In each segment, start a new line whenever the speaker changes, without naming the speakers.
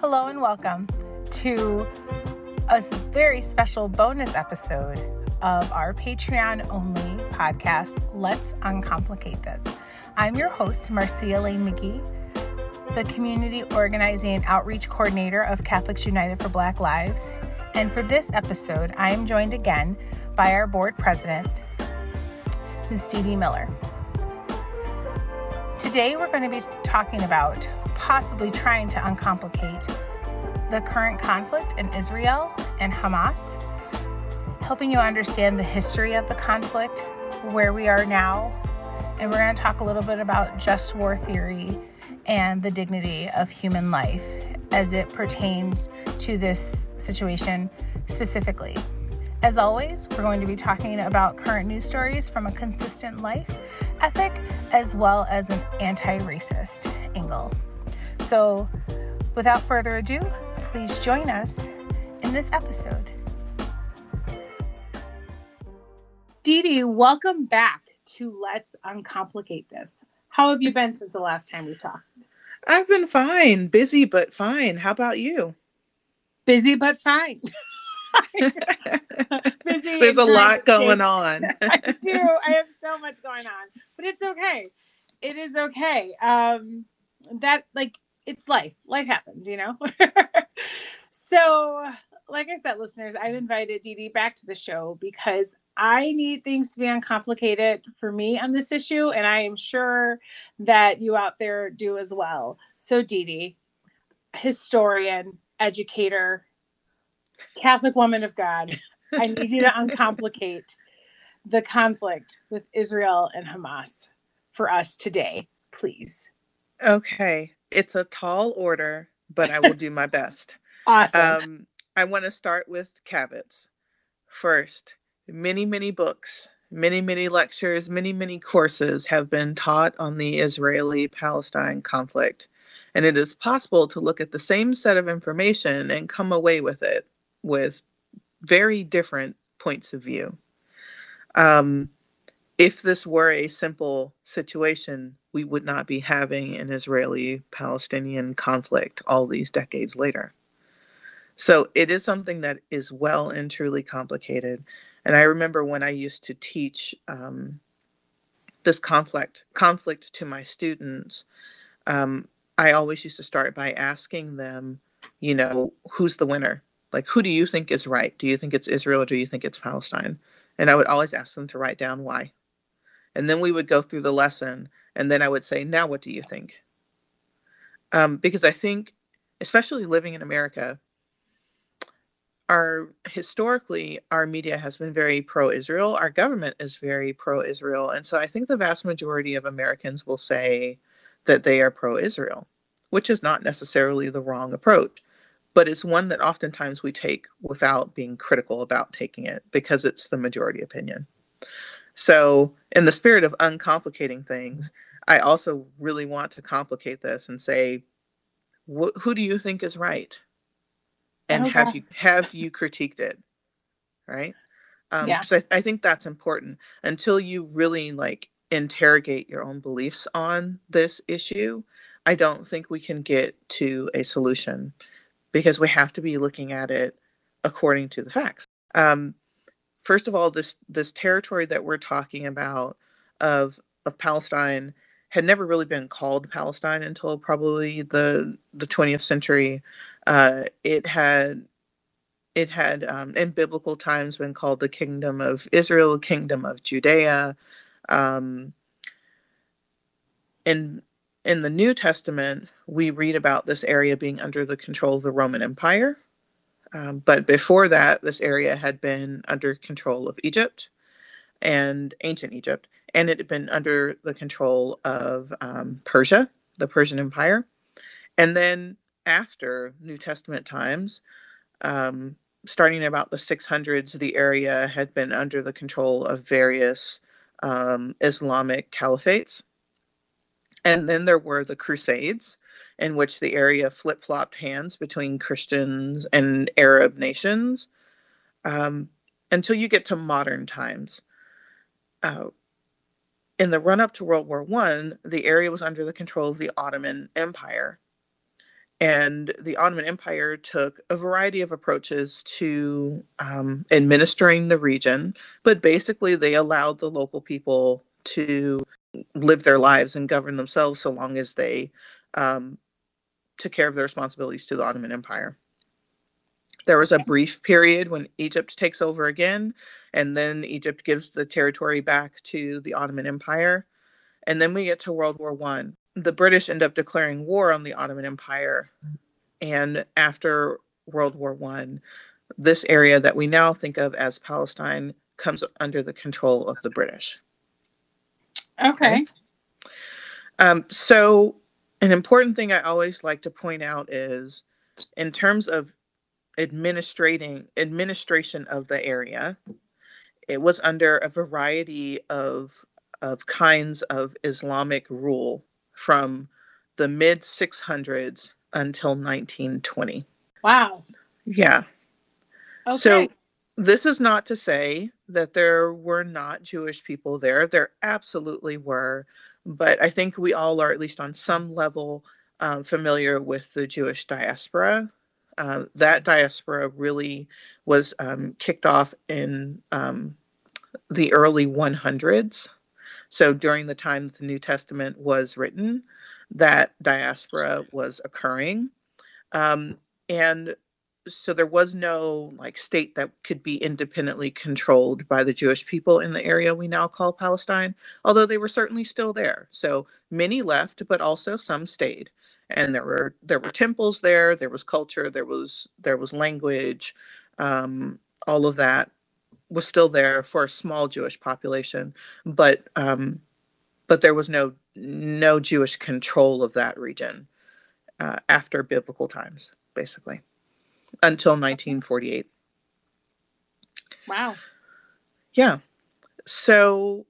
Hello and welcome to a very special bonus episode of our Patreon only podcast, Let's Uncomplicate This. I'm your host, Marcia Lane McGee, the Community Organizing and Outreach Coordinator of Catholics United for Black Lives. And for this episode, I am joined again by our board president, Ms. Dede Miller. Today, we're going to be talking about possibly trying to uncomplicate the current conflict in Israel and Hamas, helping you understand the history of the conflict, where we are now, and we're going to talk a little bit about just war theory and the dignity of human life as it pertains to this situation specifically. As always, we're going to be talking about current news stories from a consistent life ethic as well as an anti racist angle. So, without further ado, please join us in this episode. Dede, welcome back to Let's Uncomplicate This. How have you been since the last time we talked?
I've been fine, busy but fine. How about you?
Busy but fine.
Busy There's a lot going on.
I do. I have so much going on, but it's okay. It is okay. Um, that like it's life. Life happens, you know. so, like I said, listeners, I've invited Dede back to the show because I need things to be uncomplicated for me on this issue, and I am sure that you out there do as well. So, Dede, historian, educator, Catholic woman of God, I need you to uncomplicate the conflict with Israel and Hamas for us today, please.
Okay. It's a tall order, but I will do my best.
awesome. Um,
I want to start with caveats. First, many, many books, many, many lectures, many, many courses have been taught on the Israeli Palestine conflict. And it is possible to look at the same set of information and come away with it with very different points of view. Um, if this were a simple situation, we would not be having an Israeli Palestinian conflict all these decades later. So it is something that is well and truly complicated. And I remember when I used to teach um, this conflict conflict to my students, um, I always used to start by asking them, you know, who's the winner? Like who do you think is right? Do you think it's israel or do you think it's palestine? And i would always ask them to write down why. And then we would go through the lesson and then i would say now what do you think? Um, because i think especially living in america our historically our media has been very pro-israel our government is very pro-israel and so i think the vast majority of americans will say that they are pro-israel which is not necessarily the wrong approach but it's one that oftentimes we take without being critical about taking it because it's the majority opinion. So, in the spirit of uncomplicating things, I also really want to complicate this and say, wh- who do you think is right? And oh, have you have you critiqued it? Right? Um, yeah. I, I think that's important. Until you really like interrogate your own beliefs on this issue, I don't think we can get to a solution because we have to be looking at it according to the facts. Um, first of all, this this territory that we're talking about of of Palestine had never really been called Palestine until probably the the 20th century. Uh, it had it had um, in biblical times been called the Kingdom of Israel, Kingdom of Judea. Um, in the New Testament, we read about this area being under the control of the Roman Empire. Um, but before that, this area had been under control of Egypt and ancient Egypt, and it had been under the control of um, Persia, the Persian Empire. And then after New Testament times, um, starting about the 600s, the area had been under the control of various um, Islamic caliphates. And then there were the Crusades, in which the area flip flopped hands between Christians and Arab nations um, until you get to modern times. Uh, in the run up to World War One, the area was under the control of the Ottoman Empire. and the Ottoman Empire took a variety of approaches to um, administering the region, but basically they allowed the local people to live their lives and govern themselves so long as they um, took care of their responsibilities to the Ottoman Empire. There was a brief period when Egypt takes over again, and then Egypt gives the territory back to the Ottoman Empire. And then we get to World War One. The British end up declaring war on the Ottoman Empire. And after World War One, this area that we now think of as Palestine comes under the control of the British.
Okay. okay.
Um, so, an important thing I always like to point out is in terms of administrating administration of the area, it was under a variety of of kinds of Islamic rule from the mid 600s until 1920.
Wow.
Yeah. Okay. So this is not to say that there were not Jewish people there. There absolutely were. But I think we all are, at least on some level, um, familiar with the Jewish diaspora. Uh, that diaspora really was um, kicked off in um, the early 100s. So during the time that the New Testament was written, that diaspora was occurring. Um, and so there was no like state that could be independently controlled by the Jewish people in the area we now call Palestine, although they were certainly still there. So many left, but also some stayed. And there were there were temples there, there was culture, there was there was language, um, all of that was still there for a small Jewish population, but um, but there was no no Jewish control of that region uh, after biblical times, basically, until 1948. Wow. Yeah. So,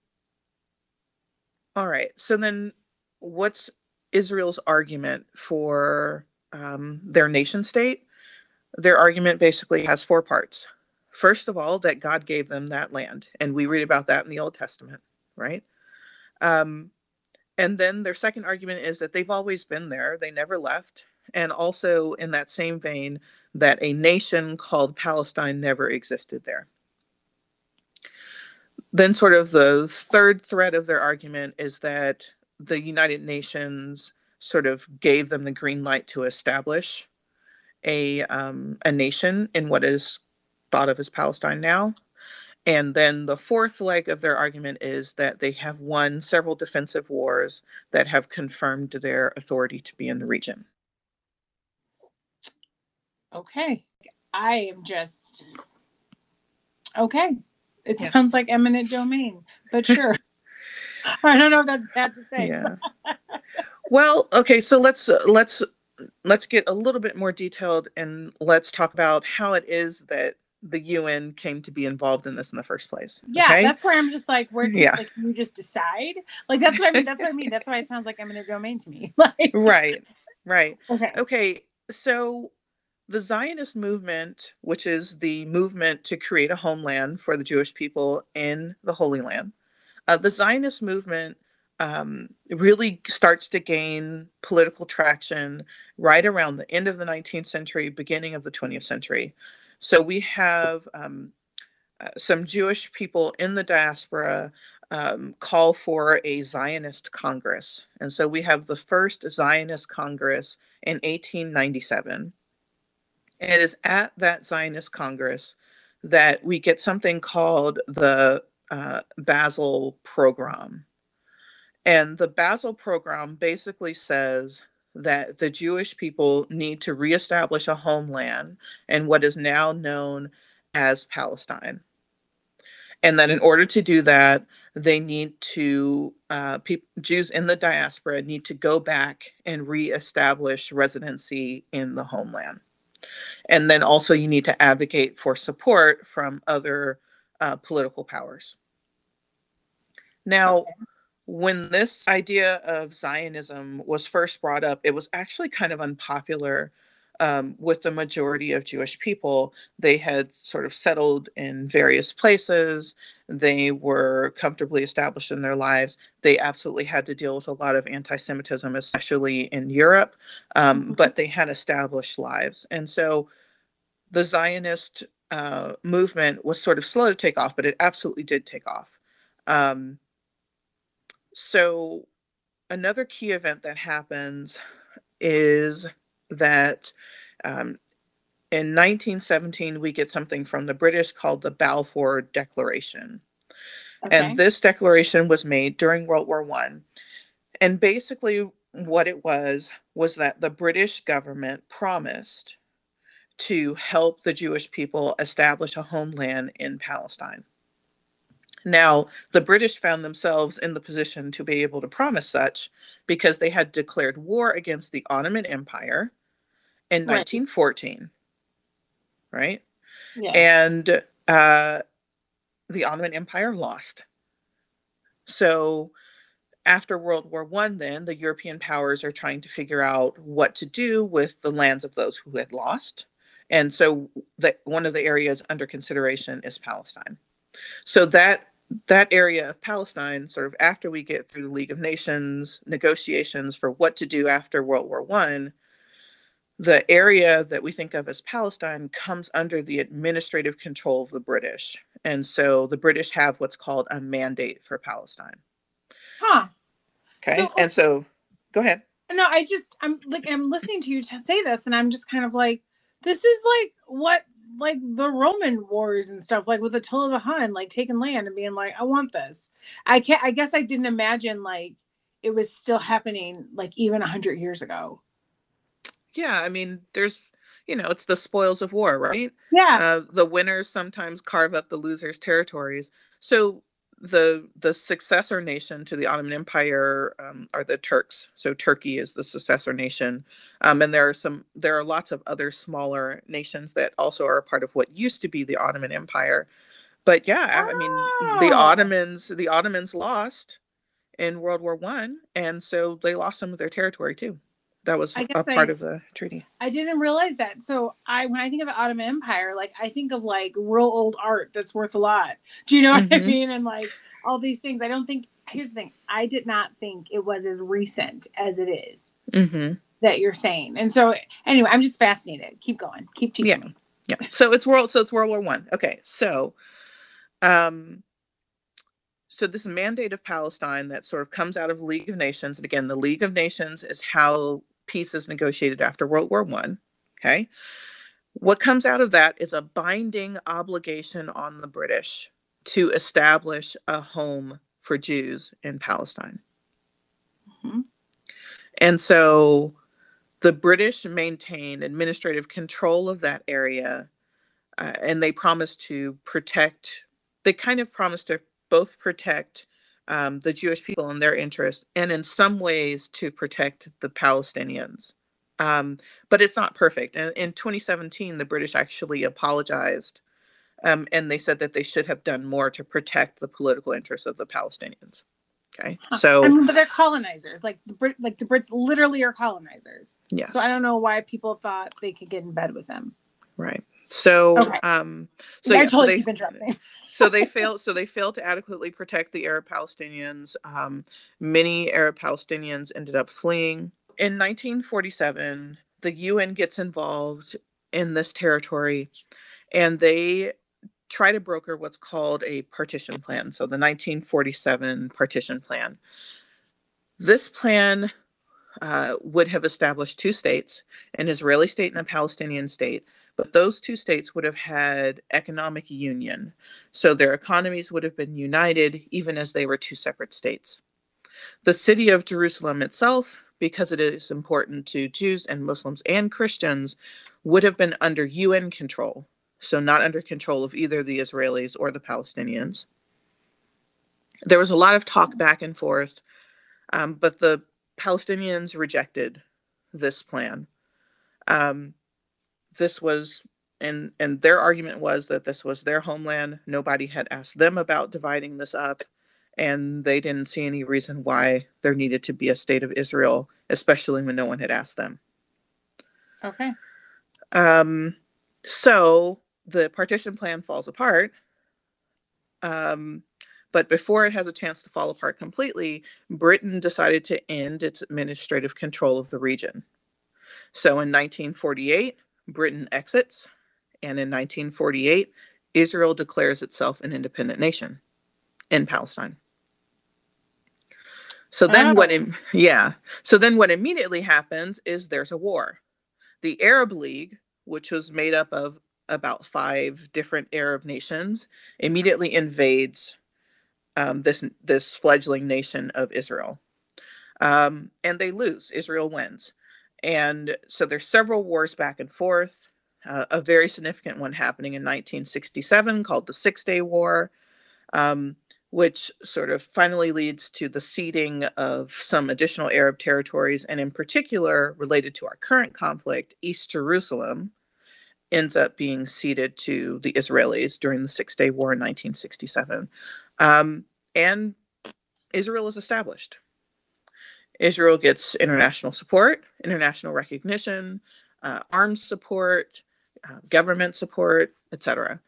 all right. So then, what's Israel's argument for um, their nation state? Their argument basically has four parts. First of all, that God gave them that land. And we read about that in the Old Testament, right? Um, and then their second argument is that they've always been there, they never left. And also, in that same vein, that a nation called Palestine never existed there. Then, sort of the third thread of their argument is that the United Nations sort of gave them the green light to establish a um, a nation in what is thought of as Palestine now. And then the fourth leg of their argument is that they have won several defensive wars that have confirmed their authority to be in the region.
Okay. I am just okay. It yeah. sounds like eminent domain, but sure. I don't know if that's bad to say. Yeah.
well, okay, so let's uh, let's let's get a little bit more detailed and let's talk about how it is that the UN came to be involved in this in the first place.
Yeah, okay? that's where I'm just like, where can, yeah. like, you just decide? Like that's what I mean. That's what I mean. That's why it sounds like eminent domain to me. like,
right, right. Okay. Okay. So the Zionist movement, which is the movement to create a homeland for the Jewish people in the Holy Land, uh, the Zionist movement um, really starts to gain political traction right around the end of the 19th century, beginning of the 20th century. So we have um, uh, some Jewish people in the diaspora um, call for a Zionist Congress. And so we have the first Zionist Congress in 1897. And it is at that Zionist Congress that we get something called the uh, Basel Program. And the Basel Program basically says that the Jewish people need to reestablish a homeland in what is now known as Palestine. And that in order to do that, they need to, uh, pe- Jews in the diaspora need to go back and reestablish residency in the homeland. And then also, you need to advocate for support from other uh, political powers. Now, when this idea of Zionism was first brought up, it was actually kind of unpopular um, with the majority of Jewish people. They had sort of settled in various places. They were comfortably established in their lives. They absolutely had to deal with a lot of anti Semitism, especially in Europe, um, mm-hmm. but they had established lives. And so the Zionist uh, movement was sort of slow to take off, but it absolutely did take off. Um, so, another key event that happens is that um, in 1917 we get something from the British called the Balfour Declaration. Okay. And this declaration was made during World War One. And basically, what it was was that the British government promised to help the Jewish people establish a homeland in Palestine. Now, the British found themselves in the position to be able to promise such because they had declared war against the Ottoman Empire in right. 1914. Right? Yes. And uh, the Ottoman Empire lost. So after World War One, then the European powers are trying to figure out what to do with the lands of those who had lost. And so that one of the areas under consideration is Palestine. So that that area of Palestine, sort of after we get through the League of Nations negotiations for what to do after World War One, the area that we think of as Palestine comes under the administrative control of the British. And so the British have what's called a mandate for Palestine.
Huh.
Okay. So, and so go ahead.
No, I just I'm like I'm listening to you to say this and I'm just kind of like this is like what like the Roman wars and stuff, like with Attila the Hun, like taking land and being like, I want this. I can't I guess I didn't imagine like it was still happening like even a hundred years ago.
Yeah, I mean, there's you know, it's the spoils of war, right?
Yeah.
Uh, the winners sometimes carve up the losers' territories. So the the successor nation to the Ottoman Empire um, are the Turks. So Turkey is the successor nation, um, and there are some there are lots of other smaller nations that also are a part of what used to be the Ottoman Empire. But yeah, oh. I mean the. Ottomans the Ottomans lost in World War One, and so they lost some of their territory too. That was a part I, of the treaty.
I didn't realize that. So I when I think of the Ottoman Empire, like I think of like real old art that's worth a lot. Do you know mm-hmm. what I mm-hmm. mean? And like all these things. I don't think here's the thing. I did not think it was as recent as it is
mm-hmm.
that you're saying. And so anyway, I'm just fascinated. Keep going. Keep teaching
yeah.
me.
Yeah. So it's world so it's World War One. Okay. So um so this mandate of Palestine that sort of comes out of League of Nations, and again, the League of Nations is how peace is negotiated after World War One. Okay. What comes out of that is a binding obligation on the British to establish a home for Jews in Palestine.
Mm-hmm.
And so the British maintain administrative control of that area, uh, and they promise to protect, they kind of promise to both protect um, the Jewish people and their interests, and in some ways to protect the Palestinians. Um, but it's not perfect. And in 2017, the British actually apologized, um, and they said that they should have done more to protect the political interests of the Palestinians. Okay, so
I mean, but they're colonizers. Like the Brit, like the Brits, literally are colonizers.
Yes.
So I don't know why people thought they could get in bed with them.
Right. So, okay. um, so,
yeah, totally so they,
so they failed. So they failed to adequately protect the Arab Palestinians. Um, many Arab Palestinians ended up fleeing. In 1947, the UN gets involved in this territory, and they try to broker what's called a partition plan. So the 1947 partition plan. This plan uh, would have established two states, an Israeli state and a Palestinian state but those two states would have had economic union. So their economies would have been united even as they were two separate states. The city of Jerusalem itself, because it is important to Jews and Muslims and Christians, would have been under UN control, so not under control of either the Israelis or the Palestinians. There was a lot of talk back and forth, um, but the Palestinians rejected this plan. Um, this was and and their argument was that this was their homeland nobody had asked them about dividing this up and they didn't see any reason why there needed to be a state of israel especially when no one had asked them
okay
Um, so the partition plan falls apart. Um, but before it has a chance to fall apart completely, Britain decided to end its administrative control of the region. So in 1948, Britain exits, and in 1948, Israel declares itself an independent nation in Palestine. So then, what?
Oh.
Im- yeah. So then, what immediately happens is there's a war. The Arab League, which was made up of about five different Arab nations, immediately invades um, this this fledgling nation of Israel, um, and they lose. Israel wins, and so there's several wars back and forth. Uh, a very significant one happening in 1967 called the Six Day War. Um, which sort of finally leads to the ceding of some additional Arab territories, and in particular, related to our current conflict, East Jerusalem ends up being ceded to the Israelis during the Six Day War in 1967. Um, and Israel is established. Israel gets international support, international recognition, uh, arms support, uh, government support, etc.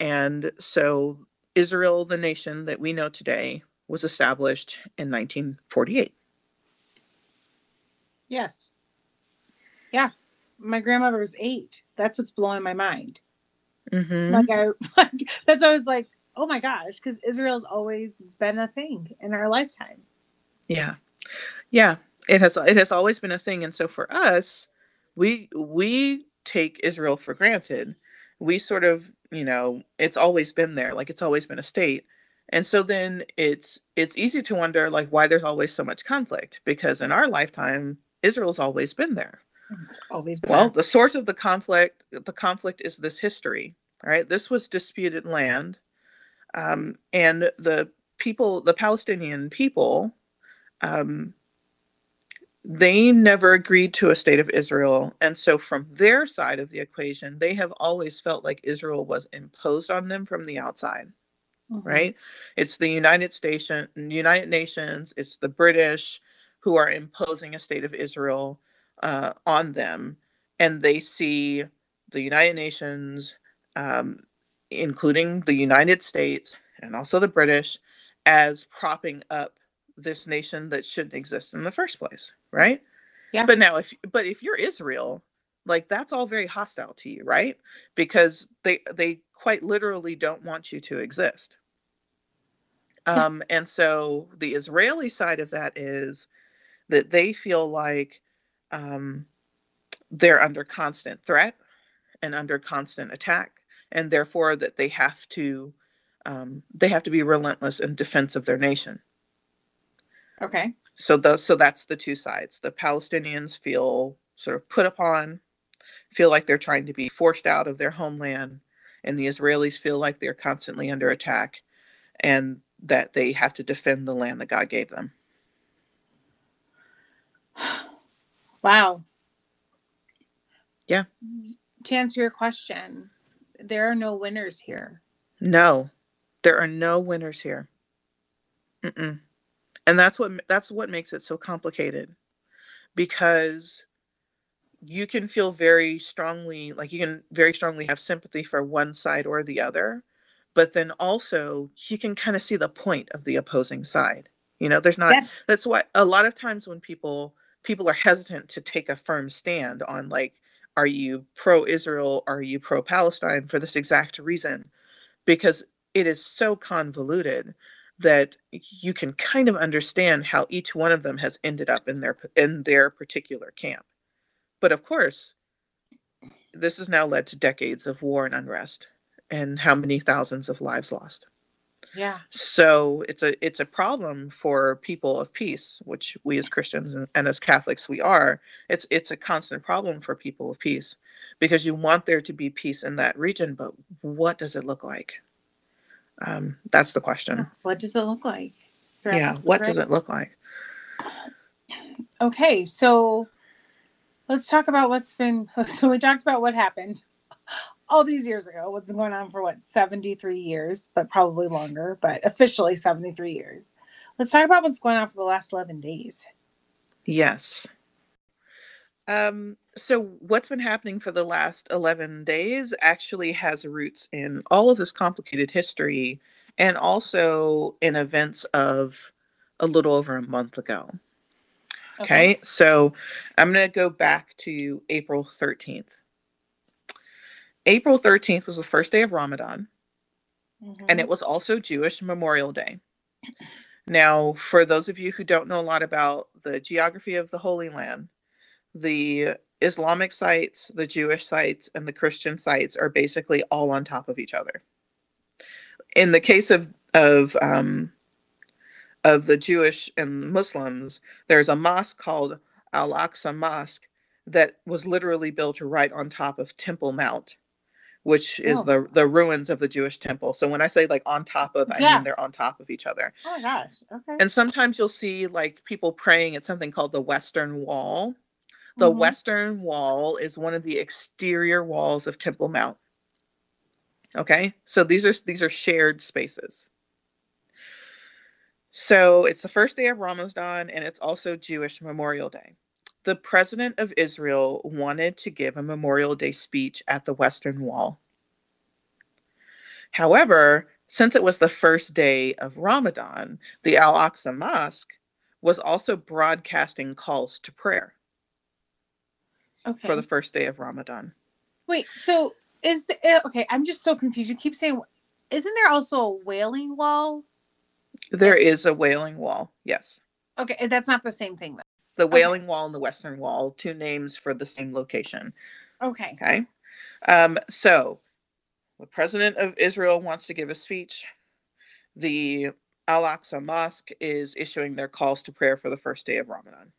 And so Israel, the nation that we know today, was established in 1948.
Yes. Yeah. My grandmother was eight. That's what's blowing my mind.
Mhm.
Like I like that's why I was like, oh my gosh, because Israel's always been a thing in our lifetime.
Yeah, yeah. It has it has always been a thing, and so for us, we we take Israel for granted. We sort of, you know, it's always been there, like it's always been a state. And so then it's it's easy to wonder like why there's always so much conflict because in our lifetime Israel's always been there.
It's always been
Well, the source of the conflict, the conflict is this history, right? This was disputed land, um, and the people, the Palestinian people, um, they never agreed to a state of Israel, and so from their side of the equation, they have always felt like Israel was imposed on them from the outside
Mhm.
right? It's the United Station, United Nations, it's the British who are imposing a state of Israel uh, on them, and they see the United Nations, um, including the United States and also the British, as propping up this nation that shouldn't exist in the first place, right?
Yeah.
But now, if but if you're Israel, like that's all very hostile to you, right? Because they they quite literally don't want you to exist.
Yeah.
Um, and so the Israeli side of that is that they feel like um, they're under constant threat and under constant attack, and therefore that they have to um, they have to be relentless in defense of their nation.
Okay.
So the so that's the two sides. The Palestinians feel sort of put upon, feel like they're trying to be forced out of their homeland, and the Israelis feel like they're constantly under attack, and that they have to defend the land that God gave them.
Wow.
Yeah.
To answer your question, there are no winners here.
No, there are no winners here. Mm-mm. And that's what that's what makes it so complicated, because you can feel very strongly, like you can very strongly have sympathy for one side or the other, but then also you can kind of see the point of the opposing side. You know, there's not.
Yes.
That's why a lot of times when people people are hesitant to take a firm stand on like, are you pro Israel? Are you pro Palestine? For this exact reason, because it is so convoluted that you can kind of understand how each one of them has ended up in their in their particular camp. But of course, this has now led to decades of war and unrest and how many thousands of lives lost.
Yeah.
So it's a it's a problem for people of peace, which we as Christians and, and as Catholics we are. It's it's a constant problem for people of peace because you want there to be peace in that region, but what does it look like? Um, that's the question.
What does it look like? You're
Yeah, what does it look like?
Okay, so let's talk about what's been. So we talked about what happened all these years ago. What's been going on for what seventy three years, but probably longer, but officially seventy three years. Let's talk about what's going on for the last eleven days.
Yes. Um, so what's been happening for the last 11 days actually has roots in all of this complicated history and also in events of a little over a month ago. Okay, okay. so I'm going to go back to April 13th. April 13th was the first day of Ramadan, mm-hmm. and it was also Jewish Memorial Day. Now, for those of you who don't know a lot about the geography of the Holy Land, the Islamic sites, the Jewish sites, and the Christian sites are basically all on top of each other. In the case of of um, of the Jewish and Muslims, there's a mosque called Al Aqsa Mosque that was literally built right on top of Temple Mount, which is oh. the the ruins of the Jewish temple. So when I say like on top of, I mean they're on top of each other.
Oh my gosh. Okay.
And sometimes you'll see like people praying at something called the Western Wall. The mm-hmm. Western Wall is one of the exterior walls of Temple Mount. Okay? So these are these are shared spaces. So it's the first day of Ramadan and it's also Jewish Memorial Day. The president of Israel wanted to give a Memorial Day speech at the Western Wall. However, since it was the first day of Ramadan, the Al Aqsa Mosque was also broadcasting calls to prayer okay. for the first day of Ramadan.
Wait, so is the eh, okay? I'm just so confused. You keep saying, isn't there also a wailing wall
there is a wailing wall. Yes.
Okay, that's not the same thing though.
The wailing okay. wall and the western wall, two names for the same location.
Okay.
Okay. Um, so the president of Israel wants to give a speech. The Al Aqsa Mosque is issuing their calls to prayer for the first day of Ramadan.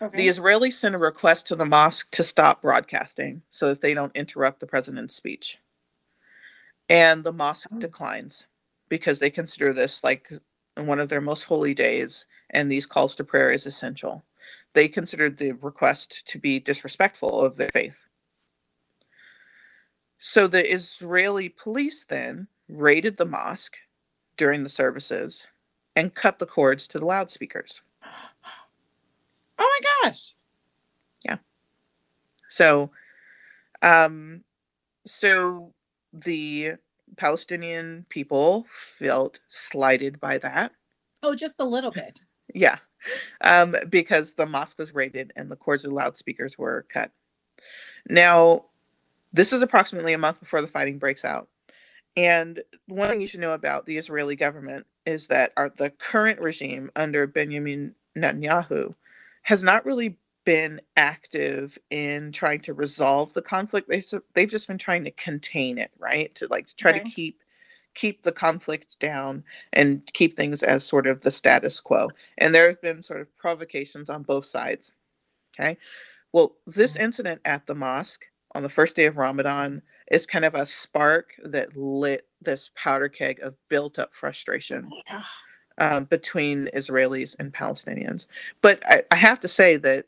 Okay. The Israelis sent a request to the mosque to stop broadcasting so that they don't interrupt the president's speech. And the mosque oh. declines because they consider this like one of their most holy days, and these calls to prayer is essential. They considered the request to be disrespectful of their faith. So the Israeli police then raided the mosque during the services and cut the cords to the loudspeakers.
Oh my gosh.
Yeah. So um so the Palestinian people felt slighted by that.
Oh, just a little bit.
Yeah, um, because the mosque was raided and the cords of loudspeakers were cut. Now, this is approximately a month before the fighting breaks out. And one thing you should know about the Israeli government is that our, the current regime under Benjamin Netanyahu has not really been active in trying to resolve the conflict. They've they've just been trying to contain it, right? To like try okay. to keep keep the conflict down and keep things as sort of the status quo. And there have been sort of provocations on both sides. Okay. Well, this mm-hmm. incident at the mosque on the first day of Ramadan is kind of a spark that lit this powder keg of built up frustration. Um, between Israelis and Palestinians. But I, I have to say that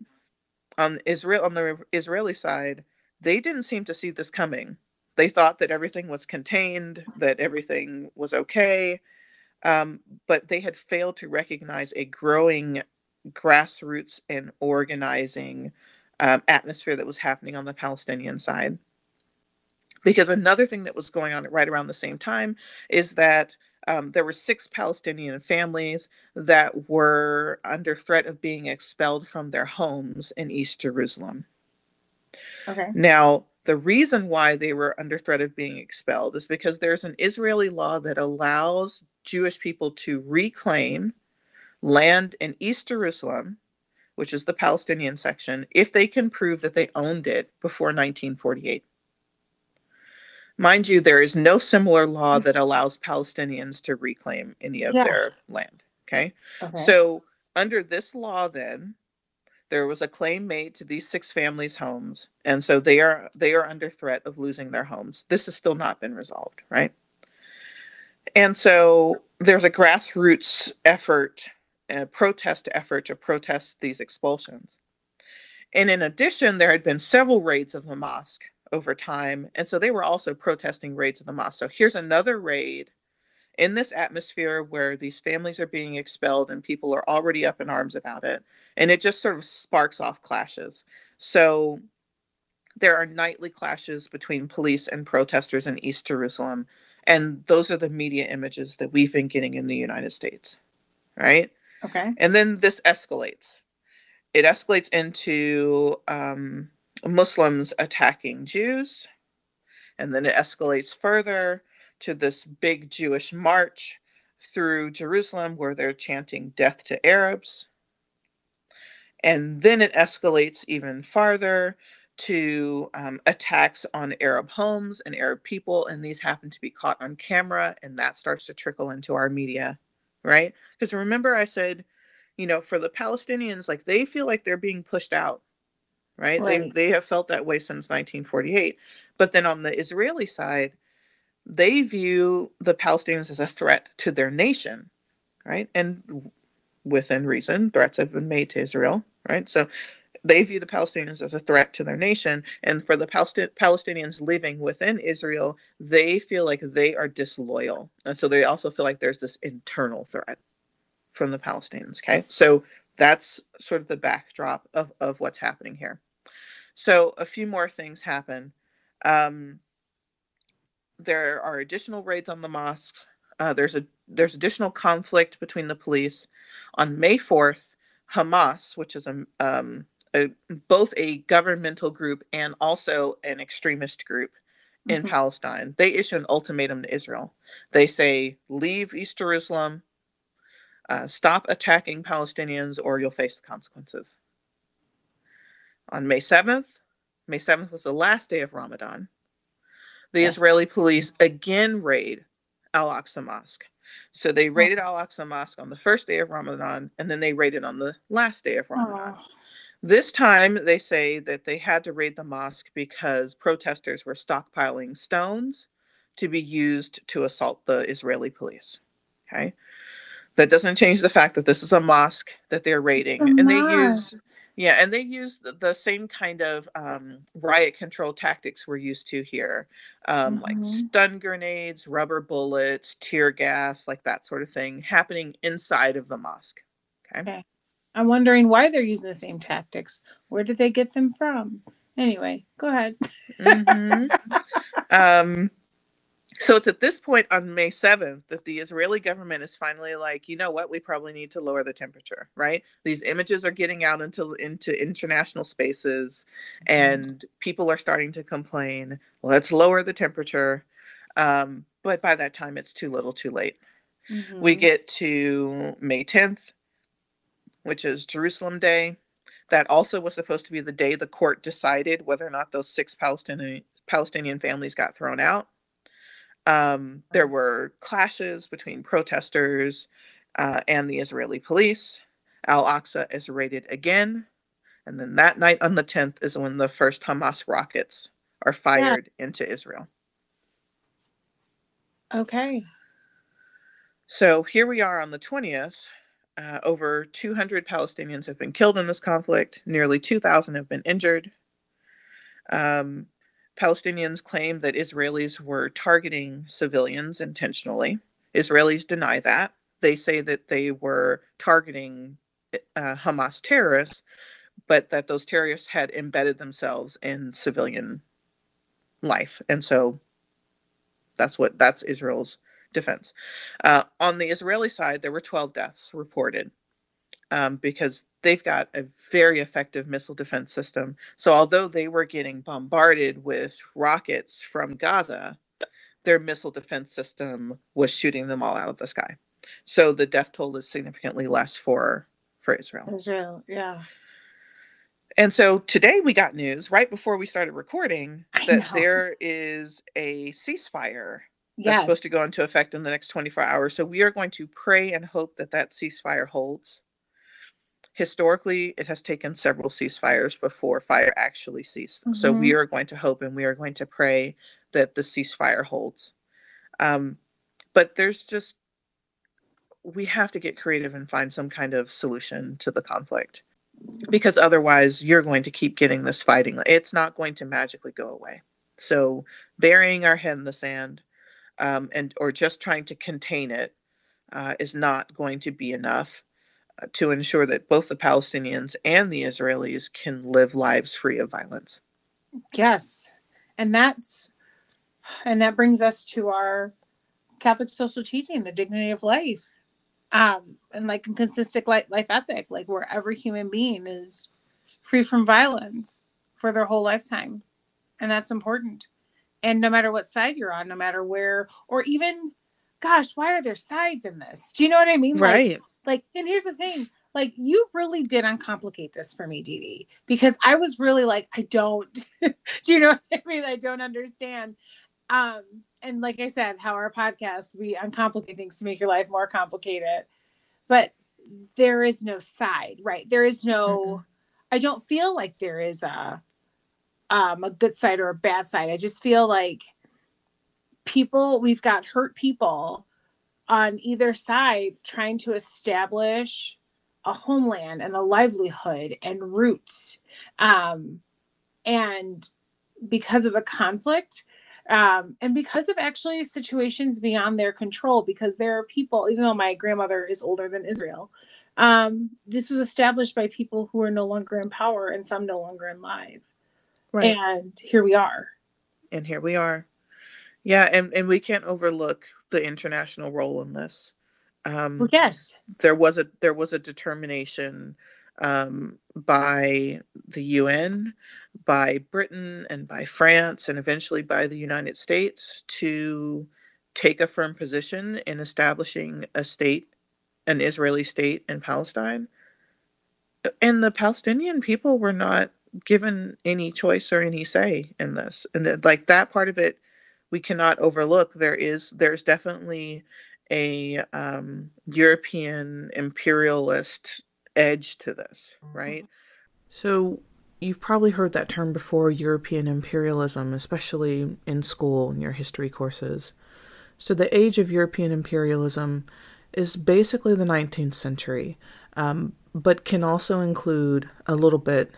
on Israel on the Israeli side, they didn't seem to see this coming. They thought that everything was contained, that everything was okay, um, but they had failed to recognize a growing grassroots and organizing um, atmosphere that was happening on the Palestinian side. Because another thing that was going on right around the same time is that um, there were six Palestinian families that were under threat of being expelled from their homes in East Jerusalem.
Okay.
Now, the reason why they were under threat of being expelled is because there's an Israeli law that allows Jewish people to reclaim land in East Jerusalem, which is the Palestinian section, if they can prove that they owned it before 1948. Mind you, there is no similar law mm. that allows Palestinians to reclaim any of yeah. their land. Okay? okay. So, under this law, then, there was a claim made to these six families' homes, and so they are they are under threat of losing their homes. This has still not been resolved, right? And so there's a grassroots effort, a protest effort to protest these expulsions. And in addition, there had been several raids of the mosque over time. And so they were also protesting raids of the mosque. So here's another raid in this atmosphere where these families are being expelled and people are already up in arms about it. And it just sort of sparks off clashes. So there are nightly clashes between police and protesters in East Jerusalem. And those are the media images that we've been getting in the United States. Right?
Okay.
And then this escalates. It escalates into um, Muslims attacking Jews. And then it escalates further to this big Jewish march through Jerusalem where they're chanting death to Arabs. And then it escalates even farther to um, attacks on Arab homes and Arab people. And these happen to be caught on camera, and that starts to trickle into our media, right? Because remember, I said, you know, for the Palestinians, like they feel like they're being pushed out, right? right. They, they have felt that way since 1948. But then on the Israeli side, they view the Palestinians as a threat to their nation, right? And within reason, threats have been made to Israel, right? So they view the Palestinians as a threat to their nation. And for the Palest- Palestinians living within Israel, they feel like they are disloyal. And so they also feel like there's this internal threat from the Palestinians. Okay. So that's sort of the backdrop of, of what's happening here. So a few more things happen. Um, there are additional raids on the mosques. Uh, there's a there's additional conflict between the police. On May 4th, Hamas, which is a, um, a both a governmental group and also an extremist group in mm-hmm. Palestine, they issue an ultimatum to Israel. They say, "Leave East Jerusalem, uh, stop attacking Palestinians, or you'll face the consequences." On May 7th, May 7th was the last day of Ramadan the yes. Israeli police again raid Al Aqsa Mosque. So they raided Al Aqsa Mosque on the first day of Ramadan, and then they raided on the last day of Ramadan. Oh. This time, they say that they had to raid the mosque because protesters were stockpiling stones to be used to assault the Israeli police. Okay. That doesn't change the fact that this is a mosque that they're raiding, and they use yeah, and they use the, the same kind of um, riot control tactics we're used to here, um, mm-hmm. like stun grenades, rubber bullets, tear gas, like that sort of thing, happening inside of the mosque. Okay. okay.
I'm wondering why they're using the same tactics. Where did they get them from? Anyway, go ahead.
mm-hmm. um, so it's at this point on May 7th that the Israeli government is finally like, you know what, we probably need to lower the temperature, right? These images are getting out into into international spaces mm-hmm. and people are starting to complain, let's lower the temperature. Um, but by that time it's too little too late. Mm-hmm. We get to May 10th, which is Jerusalem Day. That also was supposed to be the day the court decided whether or not those six Palestinian Palestinian families got thrown out. Um, there were clashes between protesters uh, and the Israeli police. Al Aqsa is raided again. And then that night on the 10th is when the first Hamas rockets are fired yeah. into Israel.
Okay.
So here we are on the 20th. Uh, over 200 Palestinians have been killed in this conflict, nearly 2,000 have been injured. Um, Palestinians claim that Israelis were targeting civilians intentionally. Israelis deny that. They say that they were targeting uh, Hamas terrorists, but that those terrorists had embedded themselves in civilian life. And so that's what that's Israel's defense. Uh, on the Israeli side, there were 12 deaths reported um, because they've got a very effective missile defense system. So although they were getting bombarded with rockets from Gaza, their missile defense system was shooting them all out of the sky. So the death toll is significantly less for for Israel.
Israel, yeah.
And so today we got news right before we started recording that there is a ceasefire that's yes. supposed to go into effect in the next 24 hours. So we are going to pray and hope that that ceasefire holds historically it has taken several ceasefires before fire actually ceased. Mm-hmm. so we mm-hmm. are going to hope and we are going to pray that the ceasefire holds. Um, but there's just we have to get creative and find some kind of solution to the conflict. Because otherwise you're going to keep getting this fighting. It's not going to magically go away. So burying our head in the sand um, and or just trying to contain it uh, is not going to be enough to ensure that both the Palestinians and the Israelis can live lives free of violence.
Yes. And that's and that brings us to our Catholic social teaching, the dignity of life. Um, and like a consistent life, life ethic, like where every human being is free from violence for their whole lifetime. And that's important. And no matter what side you're on, no matter where, or even, gosh, why are there sides in this? Do you know what I mean?
Right.
Like, and here's the thing like you really did uncomplicate this for me, Dede, because I was really like, I don't, do you know what I mean? I don't understand. Um, and like I said, how our podcast, we uncomplicate things to make your life more complicated. But there is no side, right? There is no, mm-hmm. I don't feel like there is a um a good side or a bad side. I just feel like people, we've got hurt people on either side trying to establish a homeland and a livelihood and roots. Um, and because of the conflict, um, and because of actually situations beyond their control, because there are people, even though my grandmother is older than Israel, um, this was established by people who are no longer in power and some no longer in life. Right. And here we are.
And here we are. Yeah, and, and we can't overlook the international role in this.
Um, well, yes,
there was a there was a determination um, by the UN, by Britain, and by France, and eventually by the United States to take a firm position in establishing a state, an Israeli state in Palestine. And the Palestinian people were not given any choice or any say in this, and the, like that part of it, we cannot overlook. There is there's definitely a um, European imperialist edge to this, mm-hmm. right? So you've probably heard that term before European imperialism, especially in school in your history courses. So the age of European imperialism is basically the 19th century, um, but can also include a little bit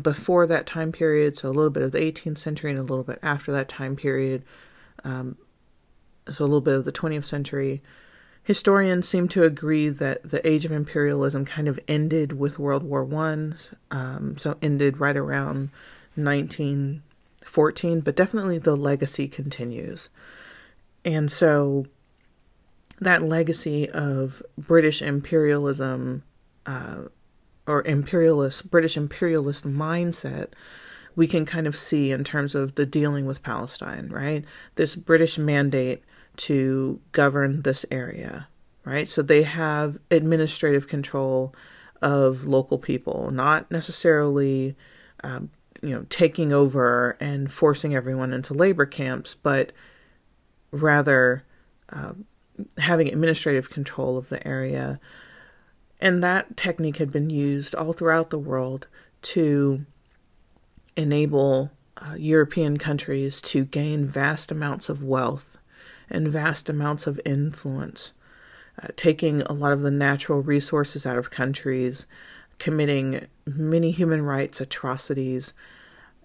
before that time period, so a little bit of the 18th century and a little bit after that time period, um, so a little bit of the 20th century, historians seem to agree that the age of imperialism kind of ended with World War One, um, so ended right around 1914, but definitely the legacy continues. And so that legacy of British imperialism uh, or imperialist British imperialist mindset we can kind of see in terms of the dealing with Palestine, right? This British mandate to govern this area, right? So they have administrative control of local people, not necessarily, um, you know, taking over and forcing everyone into labor camps, but rather uh, having administrative control of the area. And that technique had been used all throughout the world to enable uh, European countries to gain vast amounts of wealth and vast amounts of influence, uh, taking a lot of the natural resources out of countries, committing many human rights atrocities.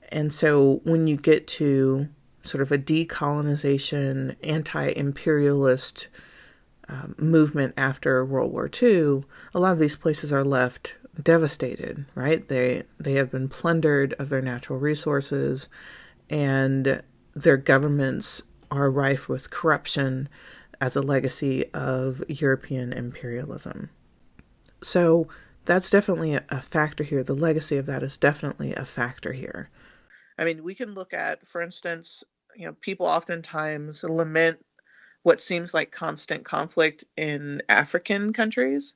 And so when you get to sort of a decolonization, anti imperialist um, movement after World War II, a lot of these places are left devastated, right? They they have been plundered of their natural resources and their governments are rife with corruption as a legacy of European imperialism. So that's definitely a factor here. The legacy of that is definitely a factor here. I mean, we can look at, for instance, you know, people oftentimes lament what seems like constant conflict in African countries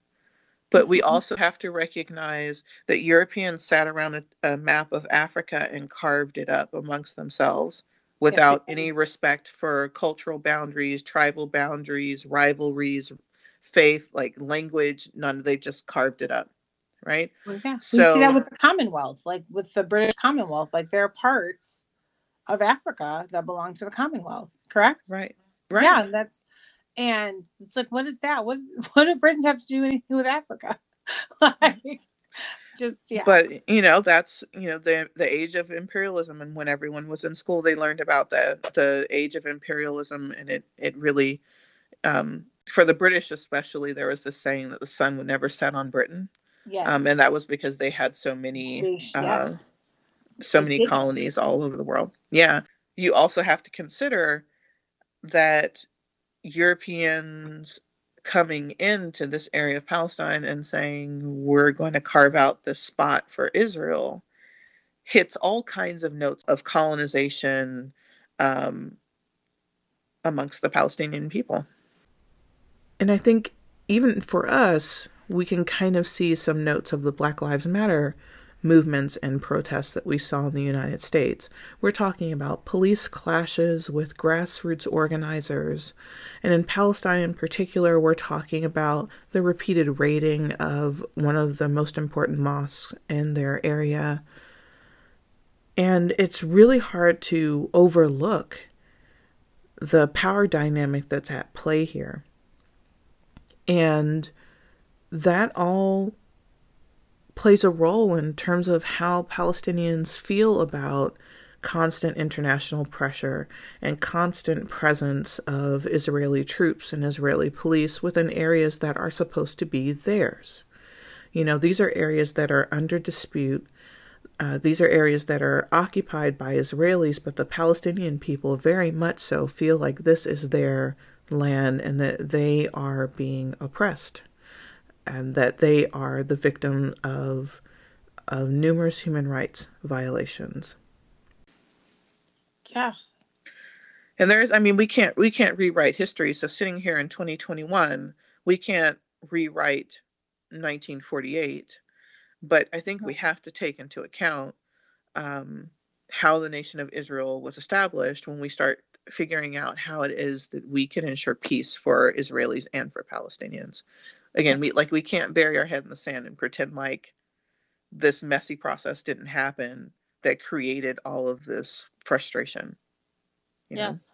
but we mm-hmm. also have to recognize that Europeans sat around a, a map of Africa and carved it up amongst themselves without yes, any respect for cultural boundaries, tribal boundaries, rivalries, faith, like language. None. Of they just carved it up, right?
Well, yeah, so, we see that with the Commonwealth, like with the British Commonwealth. Like there are parts of Africa that belong to the Commonwealth, correct?
Right.
Right. Yeah, that's and it's like, what is that? What what do Britons have to do anything with Africa? like, just yeah.
But you know, that's you know the the age of imperialism, and when everyone was in school, they learned about the the age of imperialism, and it it really, um, for the British especially, there was this saying that the sun would never set on Britain.
Yes.
Um, and that was because they had so many, uh,
yes.
so many
did.
colonies all over the world. Yeah. You also have to consider that Europeans coming into this area of Palestine and saying, we're going to carve out this spot for Israel hits all kinds of notes of colonization um, amongst the Palestinian people. And I think even for us, we can kind of see some notes of the Black Lives Matter movements and protests that we saw in the United States. We're talking about police clashes with grassroots organizers. And in Palestine in particular, we're talking about the repeated raiding of one of the most important mosques in their area. And it's really hard to overlook the power dynamic that's at play here. And that all plays a role in terms of how Palestinians feel about constant international pressure and constant presence of Israeli troops and Israeli police within areas that are supposed to be theirs. You know, these are areas that are under dispute. Uh, these are areas that are occupied by Israelis, but the Palestinian people very much so feel like this is their land and that they are being oppressed and that they are the victim of of numerous human rights violations.
Yeah.
And there's I mean we can't we can't rewrite history. So sitting here in 2021, we can't rewrite 1948. But I think we have to take into account um, how the nation of Israel was established when we start figuring out how it is that we can ensure peace for Israelis and for Palestinians. Again, we like we can't bury our head in the sand and pretend like this messy process didn't happen that created all of this frustration. you know?
Yes.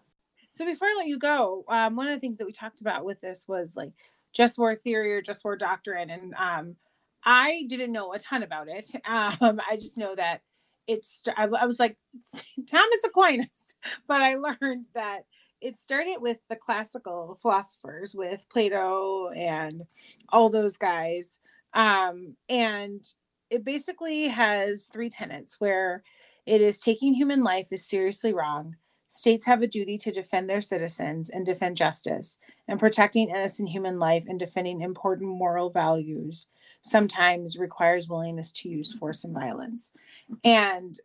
So before I let you go, um, one of the things that we talked about with this was like just war theory or just war doctrine, and um, I didn't know a ton about it. Um, I just know that it's. I, I was like Thomas Aquinas, but I learned that it started with the classical philosophers, with Plato and all those guys, um, and it basically has three tenets where it is taking human life is seriously wrong States have a duty to defend their citizens and defend justice, and protecting innocent human life and defending important moral values sometimes requires willingness to use force and violence. And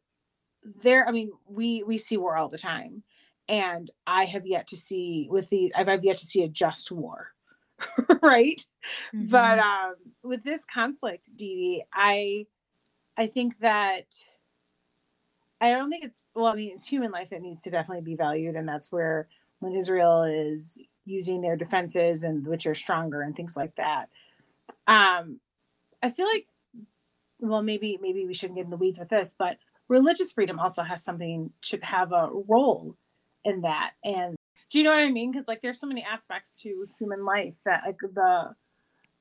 there, I mean, we we see war all the time, and I have yet to see with the I've, I've yet to see a just war, right? But um, with this conflict, Dede, I I think that I don't think it's well. I mean, it's human life that needs to definitely be valued, and that's where when Israel is using their defenses and which are stronger and things like that. Um, I feel like, well, maybe maybe we shouldn't get in the weeds with this, but religious freedom also has something should have a role in that. And do you know what I mean? Because like, there's so many aspects to human life that like the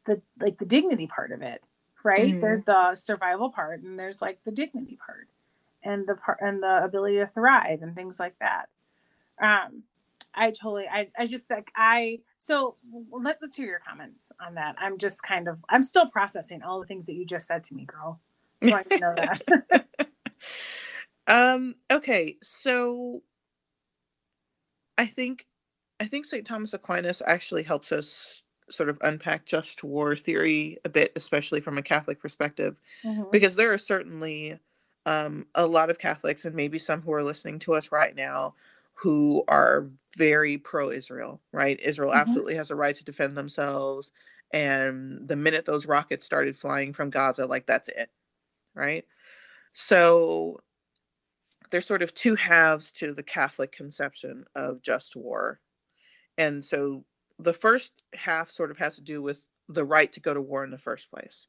the like the dignity part of it, right?
Mhm.
There's the survival part, and there's like the dignity part and the part and the ability to thrive and things like that. Um, I totally, I, I just like I. So let, let's hear your comments on that. I'm just kind of, I'm still processing all the things that you just said to me, girl. So I know that.
um okay so i think i think st thomas aquinas actually helps us sort of unpack just war theory a bit especially from a catholic perspective
Mhm.
because there are certainly um, a lot of catholics and maybe some who are listening to us right now who are very pro-israel right israel
Mhm.
absolutely has a right to defend themselves and the minute those rockets started flying from gaza like that's it right so there's sort of two halves to the Catholic conception of just war. And so the first half sort of has to do with the right to go to war in the first place.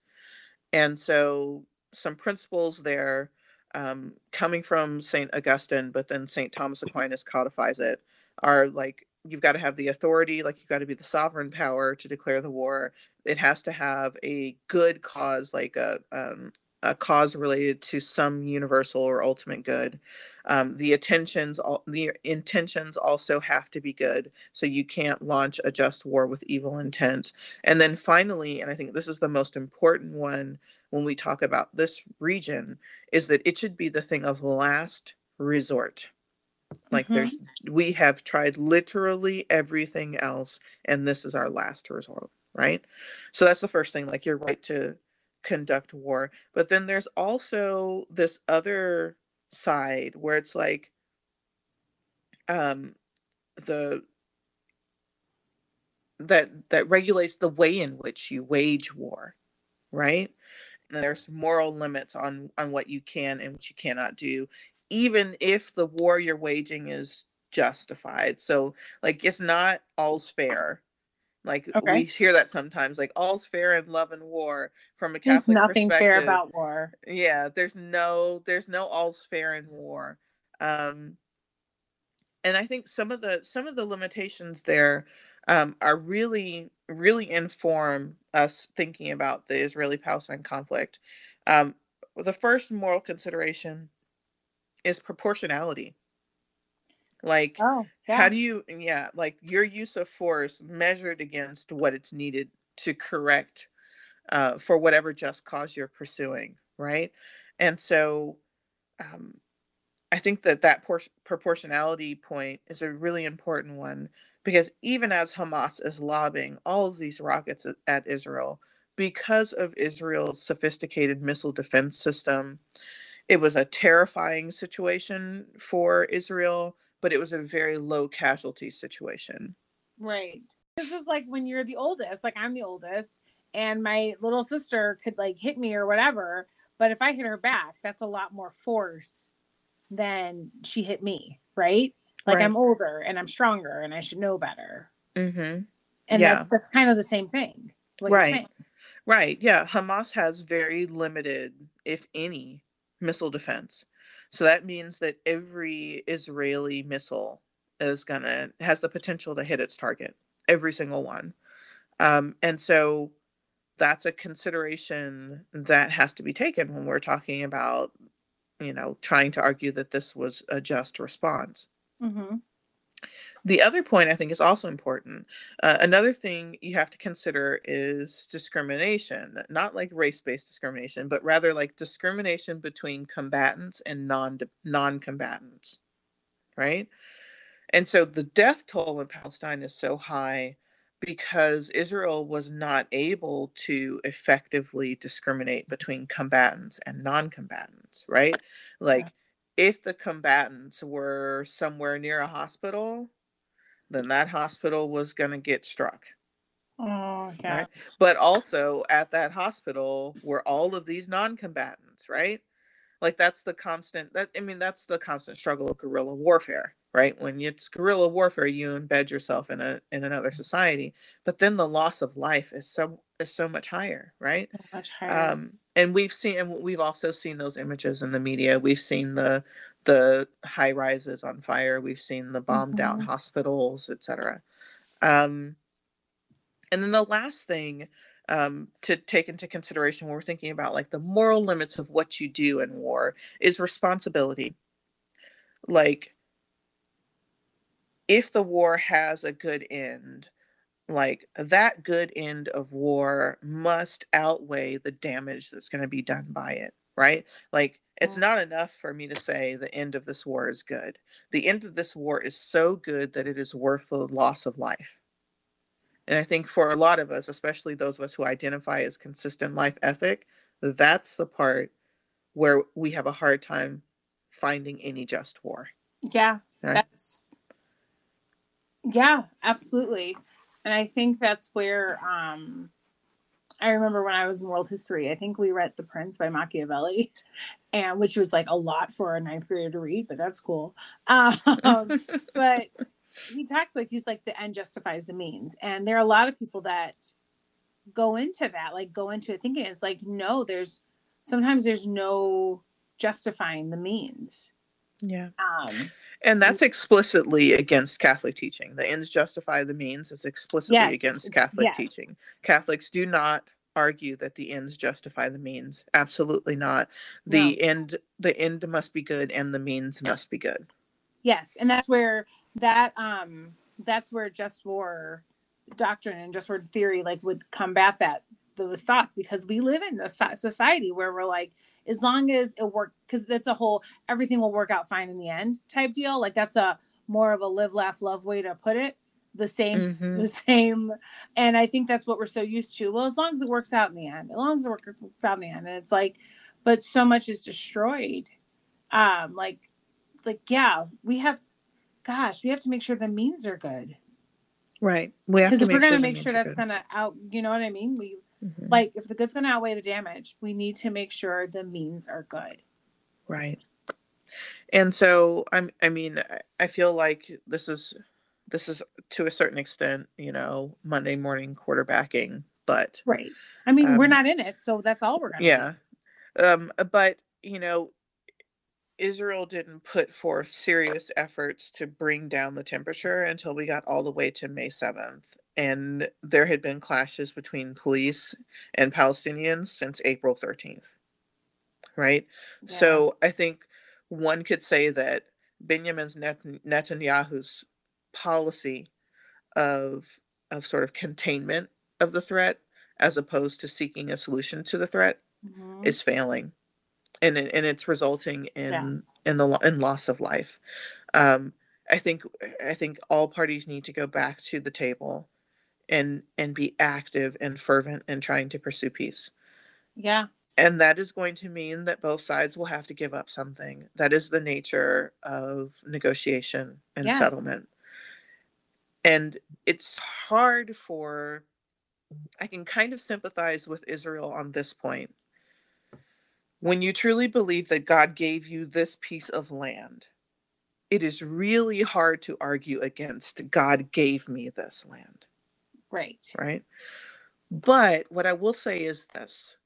And so some principles there um, coming from St. Augustine, but then St. Thomas Aquinas codifies it, are like you've got to have the authority, like you've got to be the sovereign power to declare the war. It has to have a good cause, like a um, a cause related to some universal or ultimate good. Um, the attentions, the intentions also have to be good. So you can't launch a just war with evil intent. And then finally, and I think this is the most important one when we talk about this region, is that it should be the thing of last resort. Like mm-hmm. there's, we have tried literally everything else, and this is our last resort, right? So that's the first thing. Like you're right to conduct war. But then there's also this other side where it's like um the that that regulates the way in which you wage war, right? And there's moral limits on on what you can and what you cannot do, even if the war you're waging is justified. So like it's not all's fair like okay. we hear that sometimes, like all's fair in love and war from a Catholic There's
nothing fair about war.
Yeah, there's no there's no all's fair in war. Um and I think some of the some of the limitations there um, are really really inform us thinking about the Israeli Palestine conflict. Um, the first moral consideration is proportionality. Like,
Oh,
how do you, yeah, like your use of force measured against what it's needed to correct uh, for whatever just cause you're pursuing, right? And so um, I think that that por- proportionality point is a really important one because even as Hamas is lobbing all of these rockets at, at Israel, because of Israel's sophisticated missile defense system, it was a terrifying situation for Israel but it was a very low casualty situation.
Right. This is like when you're the oldest, like I'm the oldest, and my little sister could like hit me or whatever. But if I hit her back, that's a lot more force than she hit me, right? Like right. I'm older and I'm stronger and I should know better.
Mm-hmm.
And yeah. that's that's kind of the same thing.
right. Right. Yeah. Hamas has very limited, if any, missile defense. So that means that every Israeli missile is gonna has the potential to hit its target, every single one. Um, and so that's a consideration that has to be taken when we're talking about, you know, trying to argue that this was a just response.
Mm-hmm.
The other point I think is also important. Uh, another thing you have to consider is discrimination, not like race-based discrimination, but rather like discrimination between combatants and non non-combatants, right? And so the death toll in Palestine is so high because Israel was not able to effectively discriminate between combatants and non-combatants, right? Like yeah. if the combatants were somewhere near a hospital, then that hospital was going to get struck.
Oh, yeah.
Right? But also at that hospital were all of these non-combatants, right? Like that's the constant that I mean that's the constant struggle of guerrilla warfare, right? When it's guerrilla warfare, you embed yourself in a in another society, but then the loss of life is so is so much higher, right?
Much higher.
Um, and we've seen and we've also seen those images in the media. We've seen the the high rises on fire. We've seen the bombed mm-hmm. out hospitals, etc. Um, and then the last thing um, to take into consideration when we're thinking about like the moral limits of what you do in war is responsibility. Like, if the war has a good end, like that good end of war must outweigh the damage that's going to be done by it, right? Like, it's not enough for me to say the end of this war is good. The end of this war is so good that it is worth the loss of life. And I think for a lot of us, especially those of us who identify as consistent life ethic, that's the part where we have a hard time finding any just war.
Yeah, right? that's yeah, absolutely. And I think that's where um I remember when I was in world history, I think we read The Prince by Machiavelli, and which was like a lot for a ninth grader to read, but that's cool. Um, but he talks like he's like the end justifies the means, and there are a lot of people that go into that, like go into it thinking it's like no, there's sometimes there's no justifying the means.
Yeah. Um, and that's explicitly against Catholic teaching. The ends justify the means is explicitly yes, against Catholic yes. teaching. Catholics do not argue that the ends justify the means. Absolutely not. The
No.
end the end must be good and the means must be good.
Yes, and that's where that um that's where just war doctrine and just war theory like would combat that those thoughts because we live in a society where we're like as long as it work because that's a whole everything will work out fine in the end type deal. Like that's a more of a live laugh love way to put it. The same
Mhm.
the same and i think that's what we're so used to. Well as long as it works out in the end as long as it works out in the end and it's like but so much is destroyed. Um like like yeah we have gosh we have to make sure the means are good.
Right. We have
because
to
if we're going to
the
make sure that's going to out you know what i mean? We
Mhm.
like if the good's going to outweigh the damage we need to make sure the means are good
Right. And so I'm I mean I- feel like this is this is to a certain extent, you know, Monday morning quarterbacking, but
right i mean we're
Um,
not in it so that's all we're going to
yeah. Um but you know Israel didn't put forth serious efforts to bring down the temperature until we got all the way to May 7th. And there had been clashes between police and Palestinians since April 13th. Right?
Yeah.
So I think one could say that Benjamin Net- Netanyahu's policy of of sort of containment of the threat as opposed to seeking a solution to the threat
Mhm.
is failing and and it's resulting in
Yeah.
in the in loss of life um i think i think all parties need to go back to the table and and be active and fervent in trying to pursue peace.
Yeah.
And that is going to mean that both sides will have to give up something. That is the nature of negotiation and
Yes.
settlement. And it's hard for i can kind of sympathize with israel on this point. When you truly believe that god gave you this piece of land it is really hard to argue against god gave me this land
right
right? But what I will say is this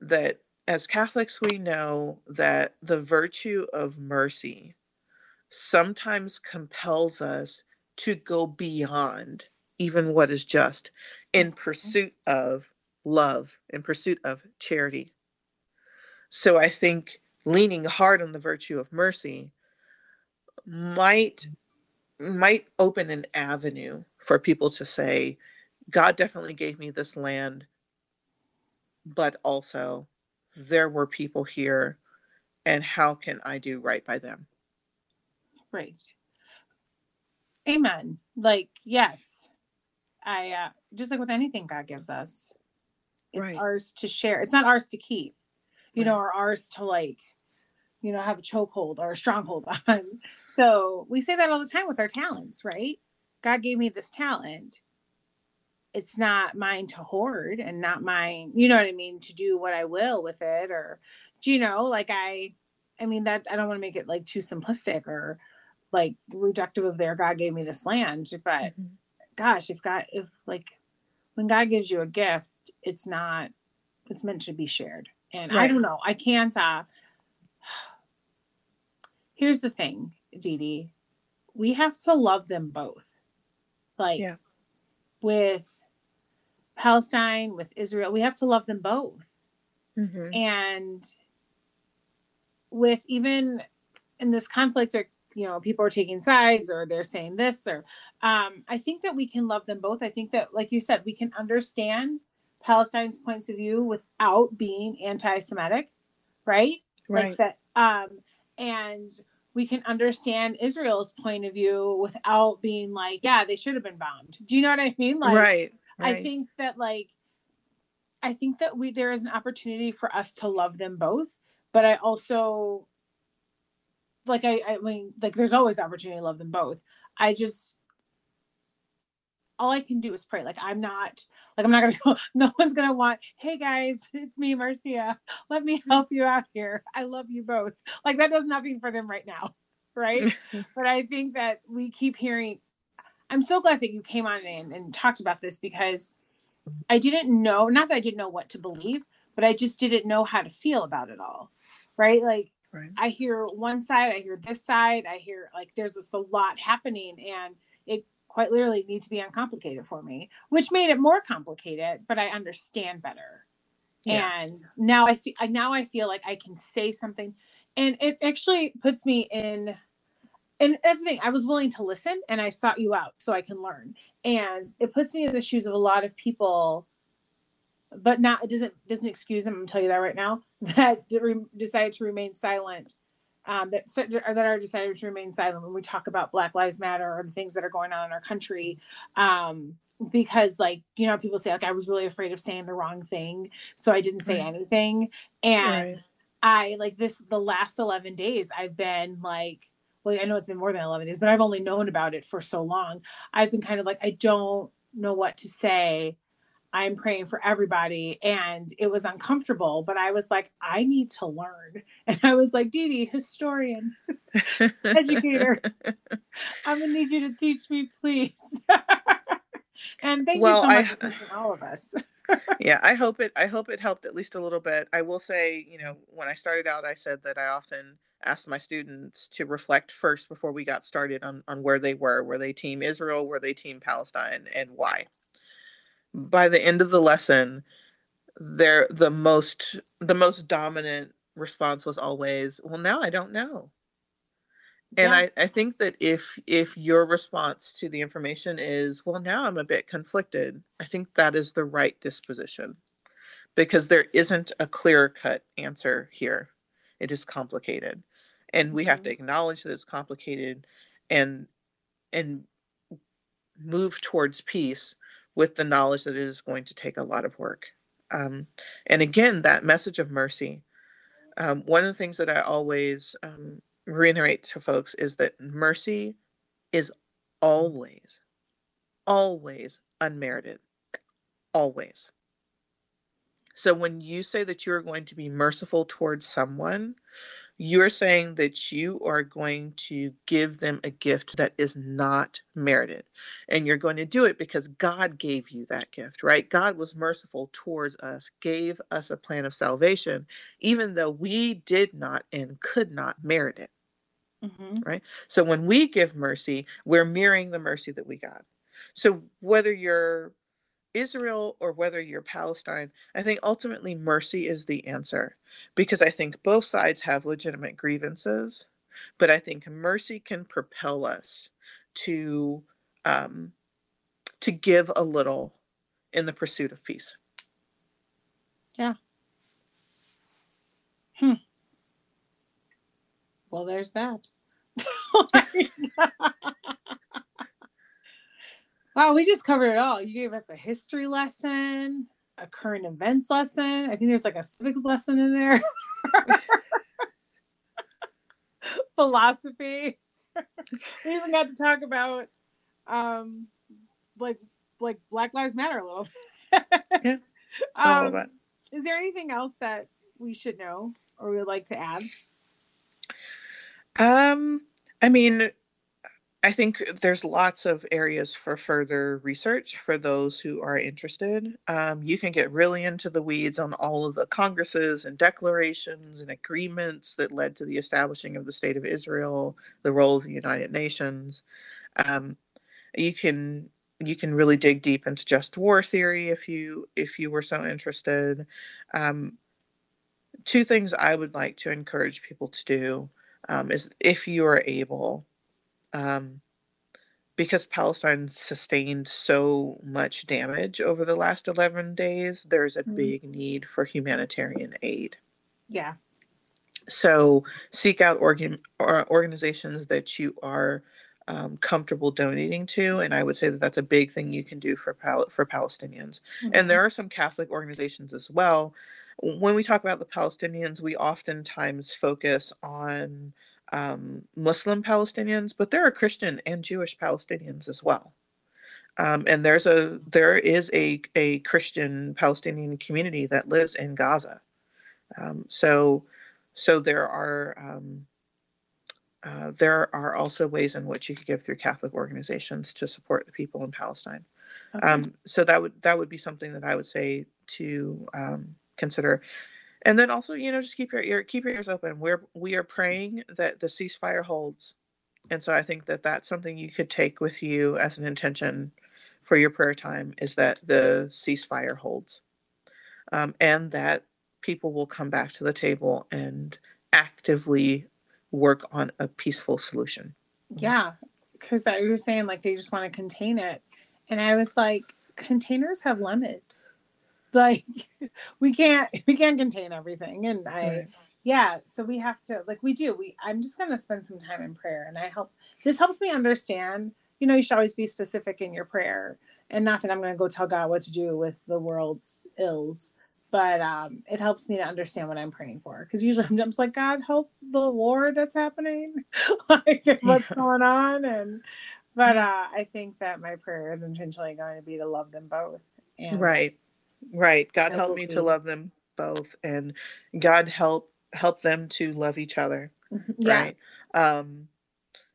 that as Catholics, we know that the virtue of mercy sometimes compels us to go beyond even what is just in mm-hmm. pursuit of love, in pursuit of charity. So I think leaning hard on the virtue of mercy might might open an avenue for people to say God definitely gave me this land, but also there were people here, and how can I do right by them?
Right. Amen. Like, yes. I uh just like with anything God gives us, it's
Right.
ours to share. It's not ours to keep, you know,
Right.
or ours to like, you know, have a chokehold or a stronghold on. So we say that all the time with our talents, right? God gave me this talent. It's not mine to hoard and not mine, you know what I mean, to do what I will with it or do you know, like I I mean that I don't want to make it like too simplistic or like reductive of their God gave me this land, but gosh, if God if like when God gives you a gift, it's not it's meant to be shared. And I don't know. I can't uh here's the thing, Dede. We have to love them both. Like
Yeah.
with Palestine, with Israel, we have to love them both
Mhm.
and with even in this conflict or you know people are taking sides or they're saying this or um i think that we can love them both i think that like you said we can understand palestine's points of view without being anti-semitic right
Right.
like that um and we can understand israel's point of view without being like yeah they should have been bombed do you know what i mean like
right.
I think that like I think that we there is an opportunity for us to love them both, but I also like I I mean like there's always opportunity to love them both. I just all I can do is pray. Like I'm not like I'm not gonna go. No one's gonna want. Hey guys, it's me, Marcia. Let me help you out here. I love you both. Like that does nothing for them right now, right? but I think that we keep hearing. I'm so glad that you came on and, and talked about this because I didn't know, not that I didn't know what to believe, but I just didn't know how to feel about it all. Right. Like
right.
I hear one side, I hear this side, I hear like there's just a lot happening and it quite literally needs to be uncomplicated for me, which made it more complicated, but I understand better. Yeah. And now I feel now I feel like I can say something and it actually puts me in and that's the thing i was willing to listen and i sought you out so i can learn and it puts me in the shoes of a lot of people but not it doesn't doesn't excuse them i'm gonna tell you that right now that decided to remain silent um, that that are decided to remain silent when we talk about black lives matter or the things that are going on in our country um, because like you know people say like i was really afraid of saying the wrong thing so i didn't say right. anything and right. i like this the last 11 days i've been like well, I know it's been more than 11 days, but I've only known about it for so long. I've been kind of like, I don't know what to say. I'm praying for everybody. And it was uncomfortable, but I was like, I need to learn. And I was like, Dede, historian, educator, I'm going to need you to teach me, please. and thank well, you so much I, for teaching all of us.
yeah, I hope it I hope it helped at least a little bit. I will say, you know, when I started out I said that I often asked my students to reflect first before we got started on, on where they were. Were they team Israel? Were they team Palestine? And why? By the end of the lesson, there the most the most dominant response was always, well, now I don't know. And yeah. I, I think that if if your response to the information is, well, now I'm a bit conflicted, I think that is the right disposition because there isn't a clear cut answer here. It is complicated and we have to mm-hmm. acknowledge that it's complicated and and move towards peace with the knowledge that it is going to take a lot of work. Um, and again that message of mercy. Um, one of the things that i always um, reiterate to folks is that mercy is always always unmerited. Always. So when you say that you're going to be merciful towards someone you're saying that you are going to give them a gift that is not merited. And you're going to do it because God gave you that gift, right? God was merciful towards us, gave us a plan of salvation, even though we did not and could not merit it. Mm-hmm. Right. So when we give mercy, we're mirroring the mercy that we got. So whether you're Israel or whether you're Palestine, I think ultimately mercy is the answer because I think both sides have legitimate grievances, but I think mercy can propel us to um, to give a little in the pursuit of peace.
Yeah. Hmm. Well, there's that. Wow, we just covered it all. You gave us a history lesson, a current events lesson. I think there's like a civics lesson in there. Philosophy. we even got to talk about um like like Black Lives Matter a little yeah, um, is there anything else that we should know or we would like to add?
Um, I mean, I think there's lots of areas for further research for those who are interested. Um, you can get really into the weeds on all of the congresses and declarations and agreements that led to the establishing of the state of Israel, the role of the United Nations. Um, you can you can really dig deep into just war theory if you if you were so interested. Um, two things I would like to encourage people to do um, is if you are able um, because Palestine sustained so much damage over the last 11 days, there's a mm. big need for humanitarian aid.
Yeah.
So seek out organ, or organizations that you are um, comfortable donating to, and I would say that that's a big thing you can do for Pal- for Palestinians. Mm-hmm. And there are some Catholic organizations as well. When we talk about the Palestinians, we oftentimes focus on um, Muslim Palestinians, but there are Christian and Jewish Palestinians as well. Um, and there's a there is a a Christian Palestinian community that lives in Gaza. Um, so so there are um, uh, there are also ways in which you could give through Catholic organizations to support the people in Palestine. Okay. Um, so that would that would be something that I would say to um, consider and then also you know just keep your ear keep your ears open. We're we are praying that the ceasefire holds. And so I think that that's something you could take with you as an intention for your prayer time is that the ceasefire holds. Um, and that people will come back to the table and actively work on a peaceful solution.
Yeah, because you were saying like they just want to contain it, and I was like, containers have limits. Like we can't we can't contain everything, and I. Right. Yeah, so we have to like we do. We I'm just gonna spend some time in prayer, and I help. This helps me understand. You know, you should always be specific in your prayer, and not that I'm gonna go tell God what to do with the world's ills, but um, it helps me to understand what I'm praying for. Because usually I'm just like, God, help the war that's happening, like what's going on, and but uh, I think that my prayer is intentionally going to be to love them both.
And right, right. God help me to love them both, and God help help them to love each other. Mm-hmm. Right. Um,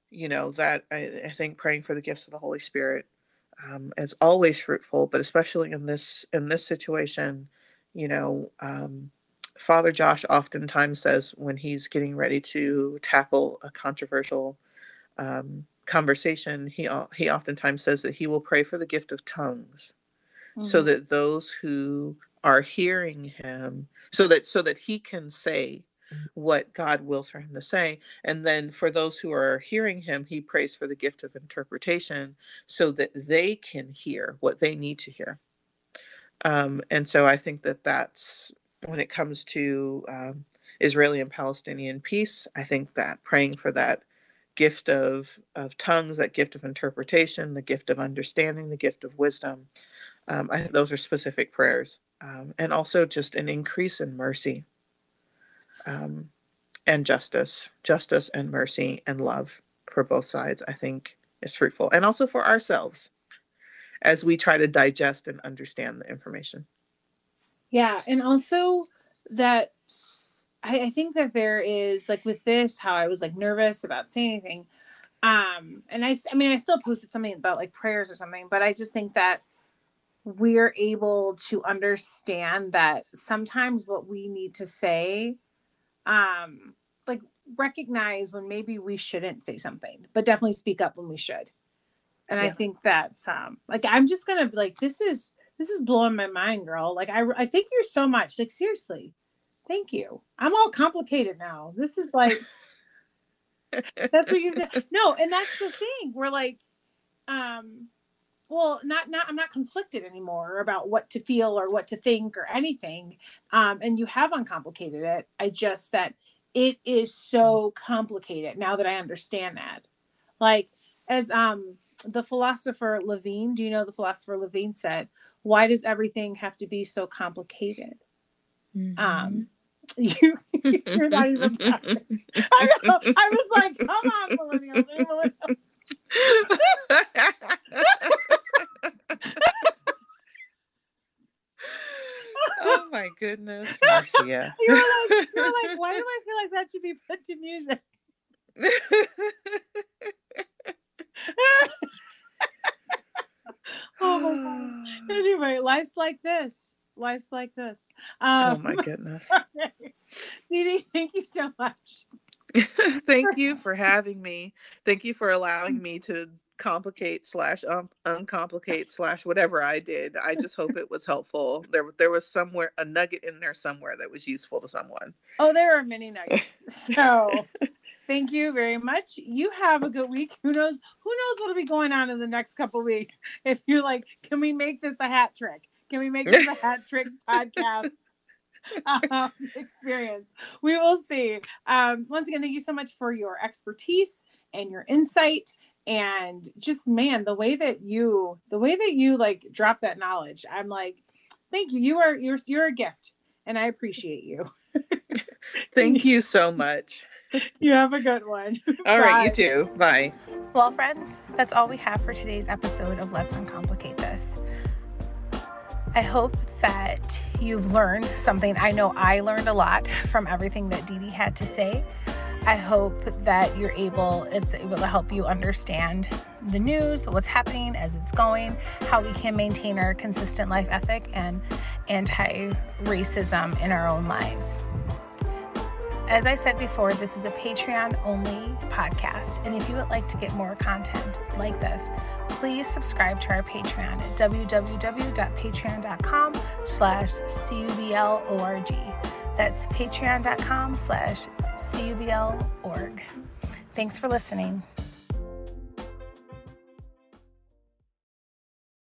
you know that I, I think praying for the gifts of the Holy Spirit um, is always fruitful, but especially in this in this situation you know, um, Father Josh oftentimes says when he's getting ready to tackle a controversial um, conversation, he he oftentimes says that he will pray for the gift of tongues, mm-hmm. so that those who are hearing him, so that so that he can say what God wills for him to say, and then for those who are hearing him, he prays for the gift of interpretation, so that they can hear what they need to hear. Um, and so I think that that's when it comes to um, Israeli and Palestinian peace, I think that praying for that gift of, of tongues, that gift of interpretation, the gift of understanding, the gift of wisdom, um, I think those are specific prayers. Um, and also just an increase in mercy um, and justice, justice and mercy and love for both sides, I think is fruitful. And also for ourselves as we try to digest and understand the information.
Yeah. And also that I, I think that there is like with this, how I was like nervous about saying anything. Um, and I, I mean, I still posted something about like prayers or something, but I just think that we're able to understand that sometimes what we need to say, um, like recognize when maybe we shouldn't say something, but definitely speak up when we should. And yeah. i think that's um like i'm just gonna be like this is this is blowing my mind girl. Like i i thank you so much. Like seriously. Thank you. I'm all complicated now. This is like that's what you do. No and that's the thing. We're like um well not not i'm not conflicted anymore about what to feel or what to think or anything um and you have uncomplicated it i just that it is so complicated now that i understand that like as um the philosopher Lavigne, do you know the philosopher Lavigne said, why does everything have to be so complicated? Mm-hmm. Um, you, you're not even I, know, I was like, come on, millennials. millennials.
oh my goodness, Marcia.
You're like, you're like, why do I feel like that should be put to music? oh my gosh. Anyway, life's like this. Life's like this.
Um, oh my goodness.
Dee thank you so much.
thank you for having me. Thank you for allowing me to complicate slash um, uncomplicate slash whatever I did. I just hope it was helpful. There, there was somewhere a nugget in there somewhere that was useful to someone.
Oh, there are many nuggets. So Thank you very much. You have a good week. Who knows? Who knows what'll be going on in the next couple weeks? If you're like, can we make this a hat trick? Can we make this a hat trick podcast? um, experience. We will see. Um, once again, thank you so much for your expertise and your insight and just man the way that you the way that you like drop that knowledge i'm like thank you you are you're you're a gift and i appreciate you
thank you so much
you have a good one.
All right, you too. Bye.
Well, friends, that's all we have for today's episode of Let's Uncomplicate This. I hope that you've learned something. I know I learned a lot from everything that Dede had to say. I hope that you're able, it's able to help you understand the news, what's happening as it's going, how we can maintain our consistent life ethic and anti racism in our own lives. As I said before, this is a Patreon only podcast. And if you would like to get more content like this, please subscribe to our Patreon at www.patreon.com slash cublorg. That's patreon.com slash cublorg. Thanks for listening.